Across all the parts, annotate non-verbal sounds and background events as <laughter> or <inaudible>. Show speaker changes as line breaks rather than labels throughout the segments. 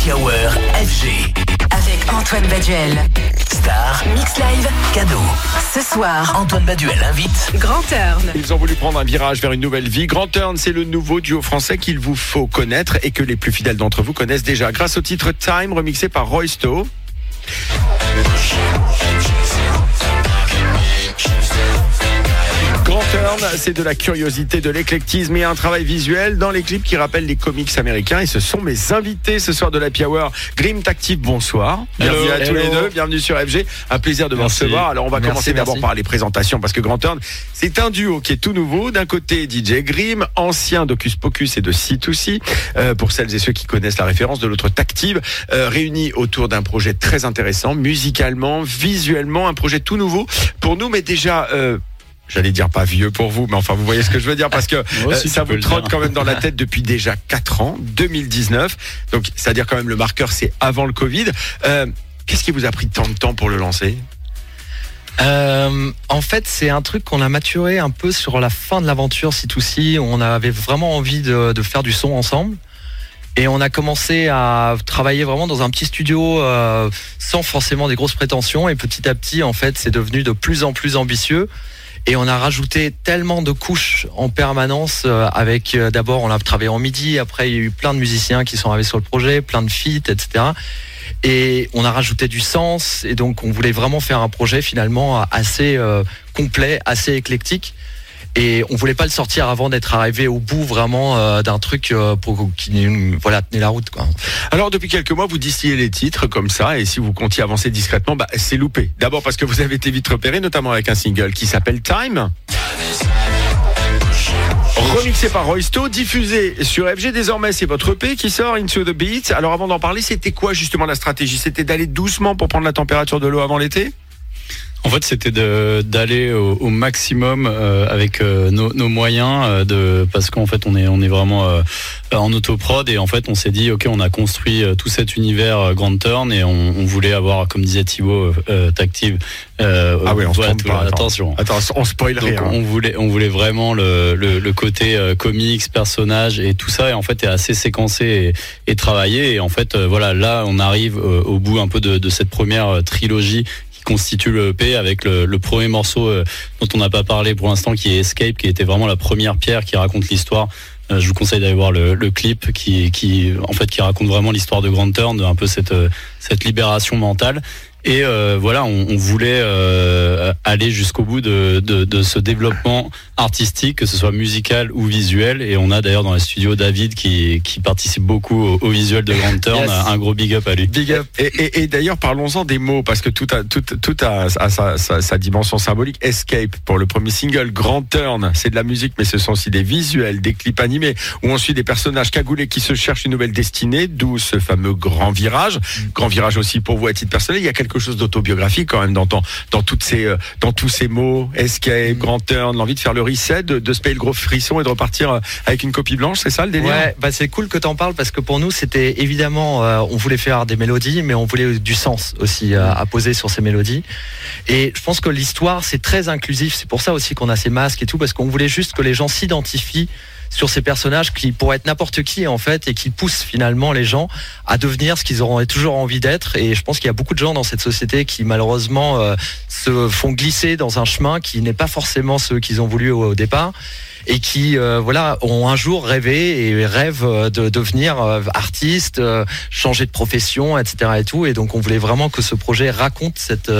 Happy Hour FG.
Avec Antoine Baduel.
Star,
Mix Live.
cadeau.
Ce soir,
Antoine Baduel invite.
Grand Turn.
Ils ont voulu prendre un virage vers une nouvelle vie. Grand Turn, c'est le nouveau duo français qu'il vous faut connaître et que les plus fidèles d'entre vous connaissent déjà grâce au titre Time remixé par Roy Stowe. Grand Turn, c'est de la curiosité, de l'éclectisme et un travail visuel dans les clips qui rappellent les comics américains. Et ce sont mes invités ce soir de la Hour. Grim Tactive, bonsoir. Bienvenue
Hello,
à tous les deux. Bienvenue sur FG. Un plaisir de vous recevoir. Alors, on va
Merci,
commencer d'abord par les présentations parce que Grand Turn, c'est un duo qui est tout nouveau. D'un côté, DJ Grim, ancien d'Ocus Pocus et de C2C, euh, pour celles et ceux qui connaissent la référence. De l'autre, Tactive, euh, réunis autour d'un projet très intéressant, musicalement, visuellement, un projet tout nouveau pour nous, mais déjà. Euh, J'allais dire pas vieux pour vous, mais enfin vous voyez ce que je veux dire parce que <laughs>
aussi,
euh, ça vous trotte quand même dans la tête depuis déjà 4 ans, 2019. Donc c'est-à-dire quand même le marqueur c'est avant le Covid. Euh, Qu'est-ce qui vous a pris tant de temps pour le lancer?
Euh, en fait, c'est un truc qu'on a maturé un peu sur la fin de l'aventure C2C. On avait vraiment envie de, de faire du son ensemble. Et on a commencé à travailler vraiment dans un petit studio euh, sans forcément des grosses prétentions. Et petit à petit, en fait, c'est devenu de plus en plus ambitieux. Et on a rajouté tellement de couches en permanence euh, avec euh, d'abord on a travaillé en midi, après il y a eu plein de musiciens qui sont arrivés sur le projet, plein de feats, etc. Et on a rajouté du sens et donc on voulait vraiment faire un projet finalement assez euh, complet, assez éclectique. Et on voulait pas le sortir avant d'être arrivé au bout vraiment euh, d'un truc euh, pour qui voilà tenait la route.
Alors depuis quelques mois, vous distillez les titres comme ça, et si vous comptiez avancer discrètement, bah, c'est loupé. D'abord parce que vous avez été vite repéré, notamment avec un single qui s'appelle Time. Remixé par Roysto, diffusé sur FG. Désormais, c'est votre EP qui sort Into the Beat. Alors avant d'en parler, c'était quoi justement la stratégie? C'était d'aller doucement pour prendre la température de l'eau avant l'été?
En fait, c'était d'aller au, au maximum euh, avec euh, nos, nos moyens, euh, de, parce qu'en fait, on est, on est vraiment en autoprod et en fait, on s'est dit, ok, on a construit tout cet univers Grand Turn et on, on voulait avoir, comme disait Thibaut, Tactive.
Ah oui, on se trompe pas,
attention.
Attends, on spoil
Donc,
rien.
on voulait, on voulait vraiment le, le, le côté comics, personnage et tout ça. Et en fait, est assez séquencé et, et travaillé. Et en fait, voilà, là, on arrive au bout un peu de, de cette première trilogie constitue le EP avec le, premier morceau euh, dont on n'a pas parlé pour l'instant, qui est Escape, qui était vraiment la première pierre qui raconte l'histoire. Euh, je vous conseille d'aller voir le, clip qui, qui, en fait, qui raconte vraiment l'histoire de Grand Turn, un peu cette, euh, cette libération mentale. Et euh, voilà, on, on voulait euh, aller jusqu'au bout de, de, de ce développement artistique, que ce soit musical ou visuel. Et on a d'ailleurs dans les studios David qui, qui participe beaucoup au, au visuel de Grand Turn.
Yes.
Un gros big up à lui.
Big up.
Et, et- et d'ailleurs, parlons-en des mots, parce que tout a, tout, tout a, a sa, sa- sa dimension symbolique. Escape, pour le premier single, Grand Turn, c'est de la musique, mais ce sont aussi des visuels, des clips animés, où on suit des personnages cagoulés qui se cherchent une nouvelle destinée, d'où ce fameux grand virage. Grand virage aussi pour vous à titre personnel. Il y a quelque chose d'autobiographique quand même dans, toutes ces, euh, dans tous ces mots. Escape, Grand Turn, l'envie de faire le reset, de, de se payer le gros frisson et de repartir euh, avec une copie blanche, c'est ça le délire?
Ouais, bah c'est cool que t'en parles parce que pour nous c'était évidemment euh, on voulait faire des mélodies mais on voulait du sens aussi euh, à poser sur ces mélodies. Et je pense que l'histoire c'est très inclusif, c'est pour ça aussi qu'on a ces masques et tout parce qu'on voulait juste que les gens s'identifient sur ces personnages qui pourraient être n'importe qui en fait et qui poussent finalement les gens à devenir ce qu'ils auraient toujours envie d'être et je pense qu'il y a beaucoup de gens dans cette société qui malheureusement euh, se font glisser dans un chemin qui n'est pas forcément ce qu'ils ont voulu au, départ et qui euh, voilà ont un jour rêvé et rêvent euh, de devenir euh, artiste, changer de profession, etc. et tout. Et donc on voulait vraiment que ce projet raconte cette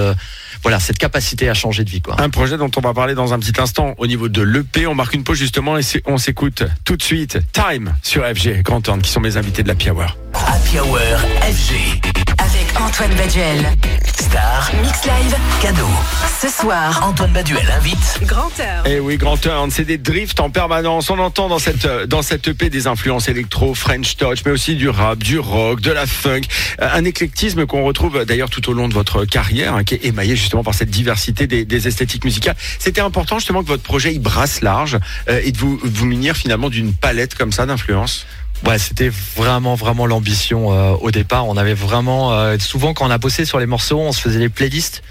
voilà cette capacité à changer de vie quoi.
Un projet dont on va parler dans un petit instant au niveau de l'EP. On marque une pause justement et on s'écoute tout de suite Time sur FG, Grand Turn, qui sont mes invités de la Hour.
Happy Hour FG.
Antoine Baduel.
Star,
Mix Live.
cadeau.
Ce soir,
Antoine Baduel invite.
Grand Turn.
Eh oui, Grand Turn, c'est des drifts en permanence. On entend dans cette, dans cette EP des influences électro, French touch, mais aussi du rap, du rock, de la funk. Euh, Un éclectisme qu'on retrouve d'ailleurs tout au long de votre carrière, hein, qui est émaillé justement par cette diversité des, des esthétiques musicales. C'était important justement que votre projet il brasse large euh, et de vous, vous munir finalement d'une palette comme ça d'influences.
Ouais, c'était vraiment vraiment l'ambition euh, au départ. On avait vraiment euh, souvent quand on a bossé sur les morceaux, on se faisait les playlists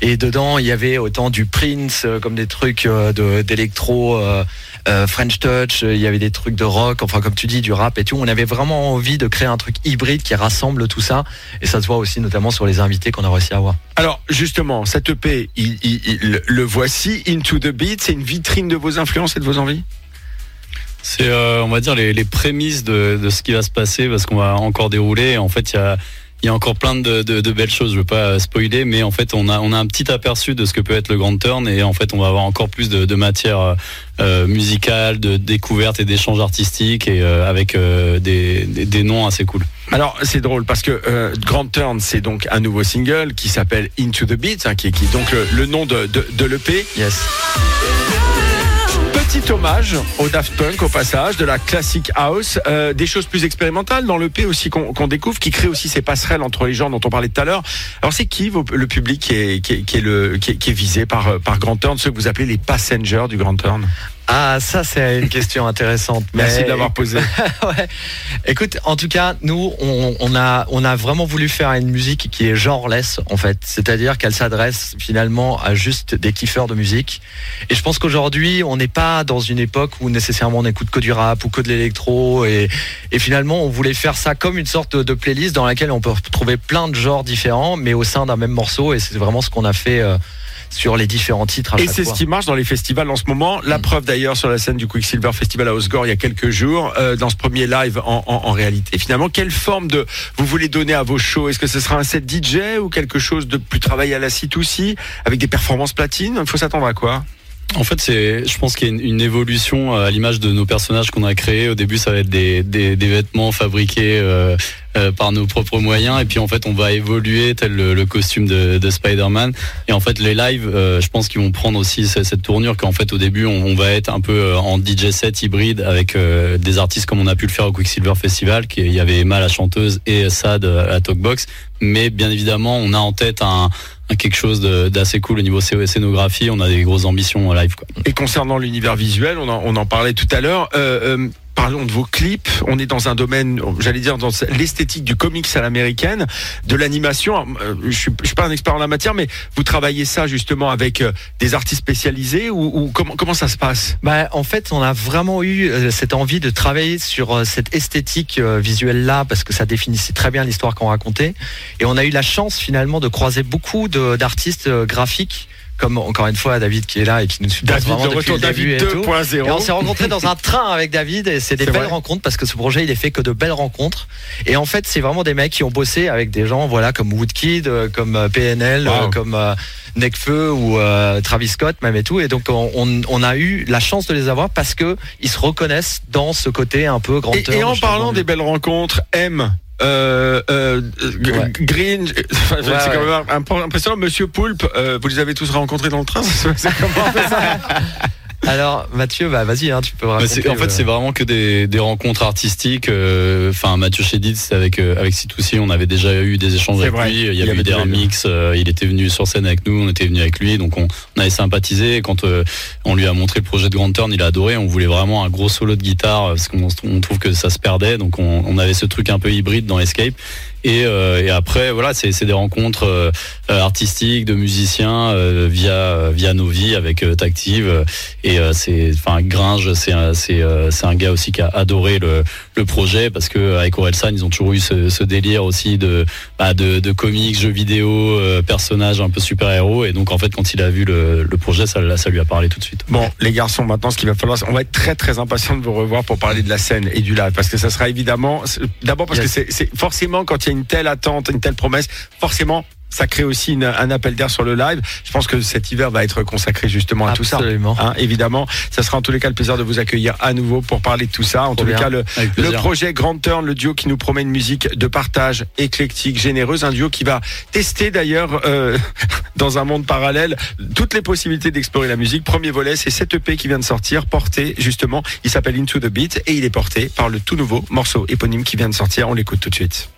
et dedans il y avait autant du Prince euh, comme des trucs d'électro French Touch, il y avait des trucs de rock, enfin comme tu dis, du rap et tout. On avait vraiment envie de créer un truc hybride qui rassemble tout ça. Et ça se voit aussi notamment sur les invités qu'on a réussi à avoir.
Alors justement, cette EP, il- le voici, Into the Beat, c'est une vitrine de vos influences et de vos envies?
C'est, euh, on va dire, les, les prémices de, de ce qui va se passer parce qu'on va encore dérouler. Et en fait, il y a, il y a encore plein de, de- de belles choses. Je veux pas spoiler, mais en fait, on a, on a un petit aperçu de ce que peut être le Grand Turn. Et en fait, on va avoir encore plus de, de matière euh, euh, musicale, de découverte et d'échanges artistiques et euh, avec euh, des, des, des noms assez cool.
Alors c'est drôle parce que euh, Grand Turn, c'est donc un nouveau single qui s'appelle Into the Beat, hein, qui, est- qui est donc le, le nom de, de, de l'EP.
Yes.
Hommage au Daft Punk au passage, de la classic house, euh, des choses plus expérimentales dans l'EP aussi qu'on découvre, qui crée aussi ces passerelles entre les genres dont on parlait tout à l'heure. Alors c'est qui le public le, qui est visé par, euh, par Grand Turn, ceux que vous appelez les passengers du Grand Turn
Ah, ça c'est une <laughs> question intéressante.
Merci de l'avoir posé. <laughs>
ouais. Écoute, en tout cas, nous, on, on a, on a vraiment voulu faire une musique qui est genreless, en fait. C'est-à-dire qu'elle s'adresse finalement à juste des kiffeurs de musique. Et je pense qu'aujourd'hui, on n'est pas dans une époque où nécessairement on écoute que du rap ou que de l'électro. Et, et finalement, on voulait faire ça comme une sorte de, de playlist dans laquelle on peut trouver plein de genres différents, mais au sein d'un même morceau. Et c'est vraiment ce qu'on a fait euh, sur les différents titres. À
Et c'est ce qui marche dans les festivals en ce moment. La
Mm.
preuve d'ailleurs sur la scène du Quicksilver Festival à Osgore il y a quelques jours, euh, dans ce premier live en, en, en réalité. Finalement, quelle forme de vous voulez donner à vos shows? Est-ce que ce sera un set DJ ou quelque chose de plus travaillé à la site aussi, avec des performances platines? Il faut s'attendre à quoi?
En fait, c'est, je pense qu'il y a une, évolution euh, à l'image de nos personnages qu'on a créés. Au début, ça va être des, des, vêtements fabriqués euh, euh, par nos propres moyens, et puis en fait, on va évoluer tel le, costume de, de Spider-Man. Et en fait, les lives, je pense qu'ils vont prendre aussi cette, tournure qu'en fait, au début, on, va être un peu en DJ set hybride avec des artistes comme on a pu le faire au Quicksilver Festival, qui il y avait Emma la chanteuse et Sad à Talkbox. Mais bien évidemment, on a en tête un quelque chose d'assez cool au niveau scé- scénographie. On a des grosses ambitions en live.
Et concernant l'univers visuel, on en, on en parlait tout à l'heure. Euh, euh, De vos clips. On est dans un domaine, j'allais dire, dans l'esthétique du comics à l'américaine, de l'animation. Euh, Je suis, suis pas un expert en la matière, mais vous travaillez ça justement avec euh, des artistes spécialisés ou, comment, ça se passe?
Bah, en fait, on a vraiment eu euh, cette envie de travailler sur cette esthétique visuelle-là parce que ça définissait très bien l'histoire qu'on racontait. Et on a eu la chance finalement de croiser beaucoup d'artistes graphiques, comme encore une fois David qui est là et qui nous supporte
David,
vraiment
de
depuis le début
David
et tout. Et on
2.0.
s'est rencontrés dans un train avec David et c'est des belles
vrai.
rencontres parce que ce projet il est fait que de belles rencontres. Et en fait c'est vraiment des mecs qui ont bossé avec des gens voilà comme Woodkid, euh, comme euh, PNL,
Wow.
euh, comme euh, Necfeu ou euh, Travis Scott même et tout. Et donc on, on- on a eu la chance de les avoir parce que ils se reconnaissent dans ce côté un peu grand
Et, et en parlant des belles rencontres, M. Euh, euh,
Ouais.
Green, <laughs> enfin,
Ouais,
c'est quand même impressionnant. Monsieur Poulpe, euh, vous les avez tous rencontrés dans le train C'est c'est comment on fait ça? <laughs>
Alors Mathieu, bah vas-y, hein, tu peux
Bah,
raconter.
en fait,
euh,
c'est vraiment que des, des rencontres artistiques. euh, Enfin, Mathieu Chédid, c'est avec euh, avec Sitoussi, on avait déjà eu des échanges avec
vrai.
lui. Il y
Il y
avait eu des remix. euh, il était venu sur scène avec nous, on était venu avec lui, donc on, on avait sympathisé. Et quand euh, on lui a montré le projet de Grand Turn, il a adoré. On voulait vraiment un gros solo de guitare parce qu'on on trouve que ça se perdait. Donc on, on avait ce truc un peu hybride dans Escape. Et, euh, et après, voilà, c'est c'est des rencontres euh, euh, artistiques de musiciens euh, via via nos vies avec euh, Tactive. euh, Et euh, c'est, enfin, Gringe, c'est un, c'est euh, c'est un gars aussi qui a adoré le le projet parce que euh, avec Orelsan, ils ont toujours eu ce, ce délire aussi de bah, de, de comics, jeux vidéo, euh, personnages un peu super héros. Et donc en fait, quand il a vu le, le projet, ça, ça lui a parlé tout de suite.
Bon, les garçons, maintenant, ce qu'il va falloir, c'est- on va être très très impatient de vous revoir pour parler de la scène et du live, parce que ça sera évidemment, d'abord parce
Yes.
que c'est- c'est forcément quand il y a une telle attente, une telle promesse, forcément. Ça crée aussi une- un appel d'air sur le live. Je pense que cet hiver va être consacré justement à tout ça.
Absolument.
Hein, évidemment, ça sera en tous les cas le plaisir de vous accueillir à nouveau pour parler de tout ça. En tous les cas, le, projet Grand Turn, le duo qui nous promet une musique de partage éclectique, généreuse, un duo qui va tester d'ailleurs euh, <laughs> dans un monde parallèle toutes les possibilités d'explorer la musique. Premier volet, c'est cette EP qui vient de sortir, porté justement, il s'appelle Into the Beat et il est porté par le tout nouveau morceau éponyme qui vient de sortir. On l'écoute tout de suite.